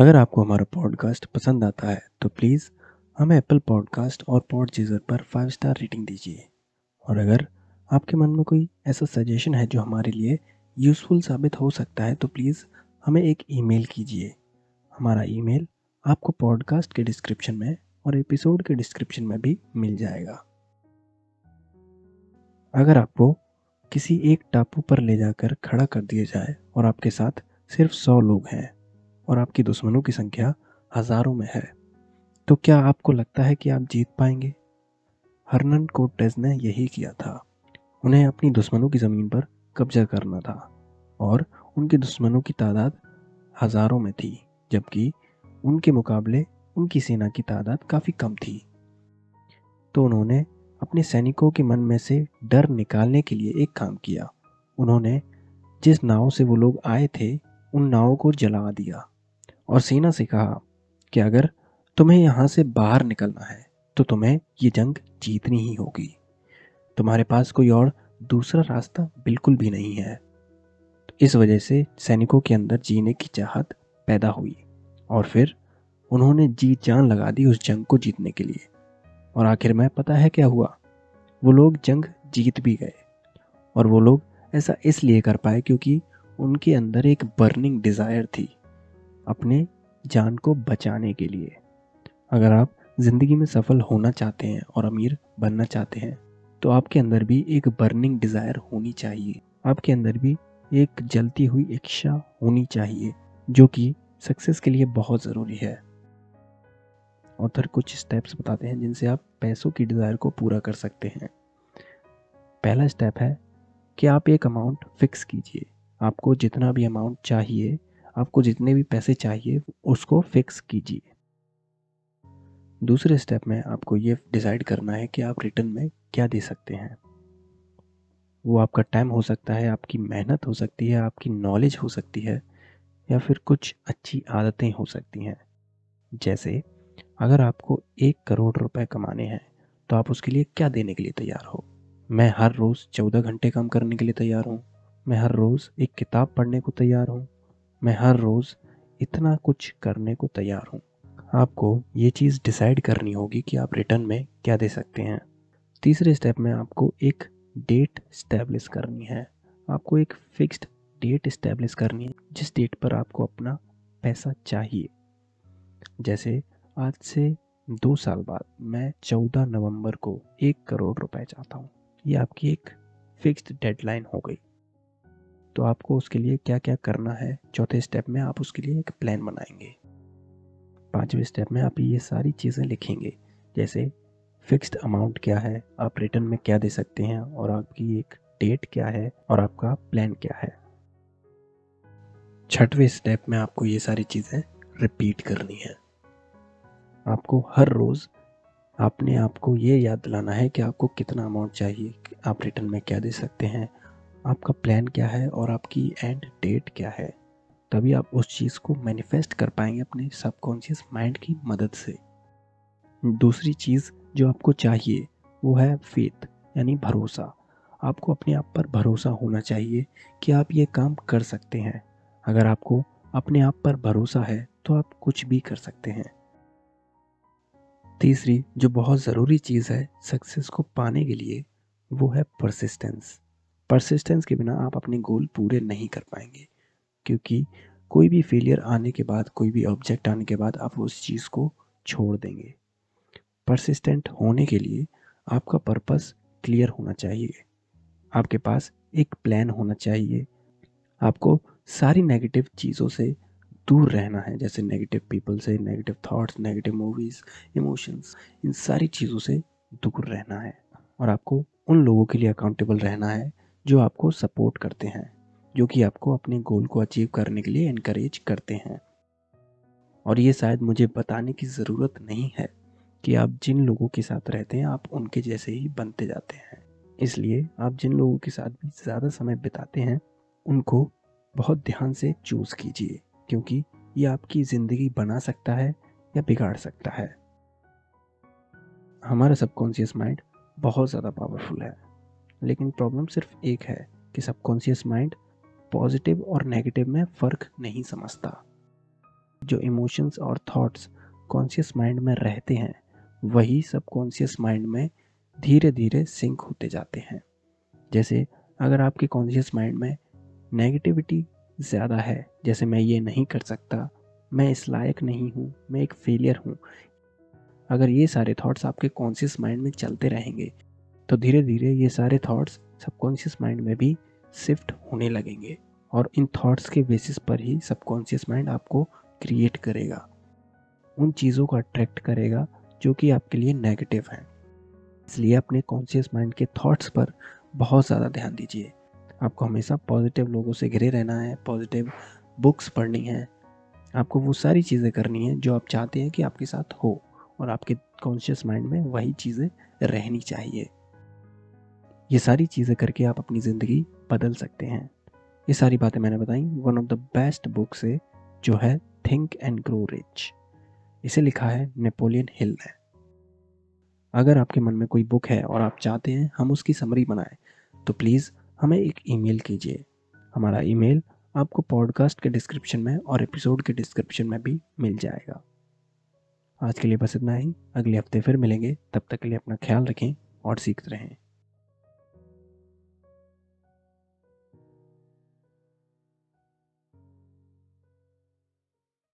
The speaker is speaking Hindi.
अगर आपको हमारा पॉडकास्ट पसंद आता है तो प्लीज़ हमें एप्पल पॉडकास्ट और पॉड चीज़र पर फाइव स्टार रेटिंग दीजिए। और अगर आपके मन में कोई ऐसा सजेशन है जो हमारे लिए यूज़फुल साबित हो सकता है तो प्लीज़ हमें एक ईमेल कीजिए। हमारा ईमेल आपको पॉडकास्ट के डिस्क्रिप्शन में और एपिसोड के डिस्क्रिप्शन में भी मिल जाएगा। अगर आपको किसी एक टापू पर ले जाकर खड़ा कर दिया जाए और आपके साथ सिर्फ़ सौ लोग हैं और आपकी दुश्मनों की संख्या हज़ारों में है। तो क्या आपको लगता है कि आप जीत पाएँगे? हरनन कोटेज ने यही किया था। उन्हें अपनी दुश्मनों की ज़मीन पर कब्जा करना था और उनके दुश्मनों की तादाद हज़ारों में थी, जबकि उनके मुकाबले उनकी सेना की तादाद काफ़ी कम थी। तो उन्होंने अपने सैनिकों के मन में से डर निकालने के लिए एक काम किया। उन्होंने जिस नाव से वो लोग आए थे, उन नावों को जला दिया। और सेना से कहा कि अगर तुम्हें यहाँ से बाहर निकलना है तो तुम्हें ये जंग जीतनी ही होगी। तुम्हारे पास कोई और दूसरा रास्ता बिल्कुल भी नहीं है। तो इस वजह से सैनिकों के अंदर जीने की चाहत पैदा हुई और फिर उन्होंने जी जान लगा दी उस जंग को जीतने के लिए। और आखिर में पता है क्या हुआ? वो लोग जंग जीत भी गए और वो लोग ऐसा इसलिए कर पाए क्योंकि उनके अंदर एक बर्निंग डिज़ायर थी। अपने जान को बचाने के लिए। अगर आप ज़िंदगी में सफल होना चाहते हैं और अमीर बनना चाहते हैं तो आपके अंदर भी एक बर्निंग डिज़ायर होनी चाहिए। आपके अंदर भी एक जलती हुई इच्छा होनी चाहिए, जो कि सक्सेस के लिए बहुत ज़रूरी है। ऑथर कुछ स्टेप्स बताते हैं जिनसे आप पैसों की डिज़ायर को पूरा कर सकते हैं। पहला स्टेप है कि आप एक अमाउंट फिक्स कीजिए। आपको जितना भी अमाउंट चाहिए आपको जितने भी पैसे चाहिए, उसको फिक्स कीजिए। दूसरे स्टेप में आपको ये डिसाइड करना है कि आप रिटर्न में क्या दे सकते हैं। वो आपका टाइम हो सकता है, आपकी मेहनत हो सकती है, आपकी नॉलेज हो सकती है, या फिर कुछ अच्छी आदतें हो सकती हैं। जैसे, अगर आपको एक करोड़ रुपए कमाने हैं तो आप उसके लिए क्या देने के लिए तैयार हो? मैं हर रोज़ चौदह घंटे काम करने के लिए तैयार हूँ। मैं हर रोज़ एक किताब पढ़ने को तैयार हूँ। मैं हर रोज़ इतना कुछ करने को तैयार हूँ। आपको ये चीज़ डिसाइड करनी होगी कि आप रिटर्न में क्या दे सकते हैं। तीसरे स्टेप में आपको एक डेट स्टैब्लिश करनी है। आपको एक फिक्स्ड डेट स्टैब्लिश करनी है, जिस डेट पर आपको अपना पैसा चाहिए। जैसे आज से दो साल बाद मैं चौदह नवंबर को एक करोड़ रुपए चाहता हूँ। ये आपकी एक फिक्स्ड डेडलाइन हो गई। तो आपको उसके लिए क्या क्या करना है? चौथे स्टेप में आप उसके लिए एक प्लान बनाएँगे। पाँचवें स्टेप में आप ये सारी चीज़ें लिखेंगे। जैसे फिक्स्ड अमाउंट क्या है? आप रिटर्न में क्या दे सकते हैं? और आपकी एक डेट क्या है? और आपका प्लान क्या है? छठवें स्टेप में आपको ये सारी चीज़ें रिपीट करनी है। आपको हर रोज़ आपने आपको ये याद दिलाना है कि आपको कितना अमाउंट चाहिए आप रिटर्न में क्या दे सकते हैं। आपका प्लान क्या है और आपकी एंड डेट क्या है, तभी आप उस चीज़ को मैनिफेस्ट कर पाएँगे अपने सबकॉन्शियस माइंड की मदद से। दूसरी चीज़ जो आपको चाहिए, वो है फेथ यानी भरोसा। आपको अपने आप पर भरोसा होना चाहिए कि आप ये काम कर सकते हैं। अगर आपको अपने आप पर भरोसा है तो आप कुछ भी कर सकते हैं। तीसरी, जो बहुत ज़रूरी चीज़ है सक्सेस को पाने के लिए, वो है परसिस्टेंस परसिस्टेंस के बिना आप अपने गोल पूरे नहीं कर पाएँगे। क्योंकि कोई भी फेलियर आने के बाद, कोई भी ऑब्जेक्ट आने के बाद आप उस चीज़ को छोड़ देंगे। परसिस्टेंट होने के लिए आपका पर्पस क्लियर होना चाहिए। आपके पास एक प्लान होना चाहिए। आपको सारी नेगेटिव चीज़ों से दूर रहना है, जैसे नेगेटिव पीपल से negative thoughts negative movies emotions इन सारी चीज़ों से दूर रहना है। और आपको उन लोगों के लिए अकाउंटेबल रहना है जो आपको सपोर्ट करते हैं, जो कि आपको अपने गोल को अचीव करने के लिए इनक्रेज करते हैं। और ये शायद मुझे बताने की ज़रूरत नहीं है कि आप जिन लोगों के साथ रहते हैं, आप उनके जैसे ही बनते जाते हैं। इसलिए आप जिन लोगों के साथ भी ज़्यादा समय बिताते हैं, उनको बहुत ध्यान से चूज़ कीजिए, क्योंकि ये आपकी ज़िंदगी बना सकता है या बिगाड़ सकता है। हमारा सबकॉन्शियस माइंड बहुत ज़्यादा पावरफुल है। लेकिन प्रॉब्लम सिर्फ़ एक है कि सबकॉन्शियस माइंड पॉजिटिव और नेगेटिव में फ़र्क नहीं समझता। जो इमोशंस और थॉट्स कॉन्शियस माइंड में रहते हैं, वही सब कॉन्शियस माइंड में धीरे धीरे सिंक होते जाते हैं। जैसे अगर आपके कॉन्शियस माइंड में नेगेटिविटी ज़्यादा है, जैसे मैं ये नहीं कर सकता, मैं इस लायक नहीं हूँ, मैं एक फेलियर हूँ, अगर ये सारे थॉट्स आपके कॉन्शियस माइंड में चलते रहेंगे तो धीरे धीरे ये सारे थॉट्स सबकॉन्शियस माइंड में भी शिफ्ट होने लगेंगे और इन थॉट्स के बेसिस पर ही सबकॉन्शियस माइंड आपको क्रिएट करेगा। उन चीज़ों को अट्रैक्ट करेगा जो कि आपके लिए नेगेटिव हैं। इसलिए अपने कॉन्शियस माइंड के थॉट्स पर बहुत ज़्यादा ध्यान दीजिए। आपको हमेशा पॉजिटिव लोगों से घिरे रहना है पॉजिटिव बुक्स पढ़नी है। आपको वो सारी चीज़ें करनी है जो आप चाहते हैं कि आपके साथ हो और आपके कॉन्शियस माइंड में वही चीज़ें रहनी चाहिए। ये सारी चीज़ें करके आप अपनी ज़िंदगी बदल सकते हैं। ये सारी बातें मैंने बताई one of the best book से, जो है थिंक एंड ग्रो रिच इसे लिखा है नेपोलियन हिल ने। अगर आपके मन में कोई बुक है और आप चाहते हैं हम उसकी समरी बनाएँ तो प्लीज़ हमें एक ईमेल कीजिए। हमारा ईमेल आपको पॉडकास्ट के डिस्क्रिप्शन में और एपिसोड के डिस्क्रिप्शन में भी मिल जाएगा। आज के लिए बस इतना ही। अगले हफ़्ते फिर मिलेंगे। तब तक के लिए अपना ख्याल रखें और सीखते रहें।